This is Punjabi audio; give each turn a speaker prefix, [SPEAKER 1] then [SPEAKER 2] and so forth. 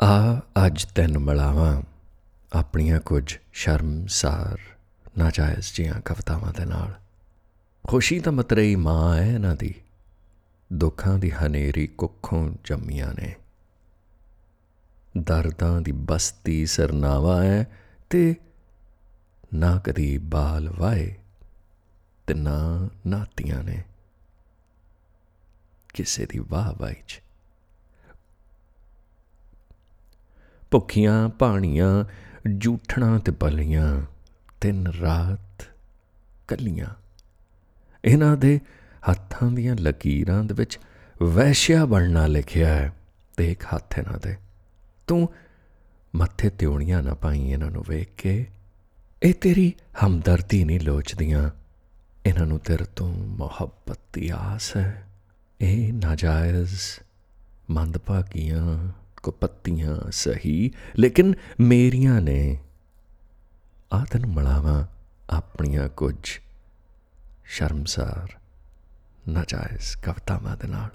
[SPEAKER 1] ਆ ਅੱਜ ਤੈਨੂੰ ਮਿਲਾਵਾਂ, ਆਪਣੀਆਂ ਕੁਝ ਸ਼ਰਮਸਾਰ, ਨਾਜਾਇਜ਼ ਜੀਆਂ ਕਵਿਤਾਵਾਂ ਦੇ ਨਾਲ। ਖੁਸ਼ੀ ਤਾਂ ਮਤਰੇਈ ਮਾਂ ਹੈ ਇਹਨਾਂ ਦੀ, ਦੁੱਖਾਂ ਦੀ ਹਨੇਰੀ ਕੁੱਖੋਂ ਜੰਮੀਆਂ ਨੇ। ਦਰਦਾਂ ਦੀ ਬਸਤੀ ਸਰਨਾਵਾ ਹੈ ਤੇ ਨਾ ਕਦੀ ਬਾਲ ਵਾਏ ਤੇ ਨਾ ਨਾਤੀਆਂ ਨੇ। ਕਿਸੇ ਦੀ ਵਾਹ ਵਾਈ ਚ ਭੁੱਖੀਆਂ ਪਾਣੀਆਂ ਜੂਠਣਾ ਤੇ ਬਲੀਆਂ, ਤਿੰਨ ਰਾਤ ਕੱਲੀਆਂ। ਇਹਨਾਂ ਦੇ ਹੱਥਾਂ ਦੀਆਂ ਲਕੀਰਾਂ ਦੇ ਵਿੱਚ ਵੈਸ਼ਿਆ ਬਣਨਾ ਲਿਖਿਆ ਹੈ। ਤੇ ਇੱਕ ਹੱਥ ਇਹਨਾਂ ਦੇ। ਤੂੰ ਮੱਥੇ ਤਿਉਣੀਆਂ ਨਾ ਪਾਈ ਇਹਨਾਂ ਨੂੰ ਵੇਖ ਕੇ। ਇਹ ਤੇਰੀ ਹਮਦਰਦੀ ਨਹੀਂ ਲੋਚਦੀਆਂ। ਇਹਨਾਂ ਨੂੰ ਤੇਰੇ ਤੋਂ ਮੁਹੱਬਤ ਦੀ ਆਸ ਹੈ। ਇਹ ਨਾਜਾਇਜ਼ ਮੰਦਭਾਗੀਆਂ ਕੁਪੱਤੀਆਂ ਸਹੀ, ਲੇਕਿਨ ਮੇਰੀਆਂ ਨੇ ਆ ਤੈਨੂੰ ਮਿਲਾਵਾਂ ਆਪਣੀਆਂ ਕੁਝ ਸ਼ਰਮਸਾਰ, ਨਾਜਾਇਜ਼ ਕਵਿਤਾਵਾਂ ਦੇ ਨਾਲ।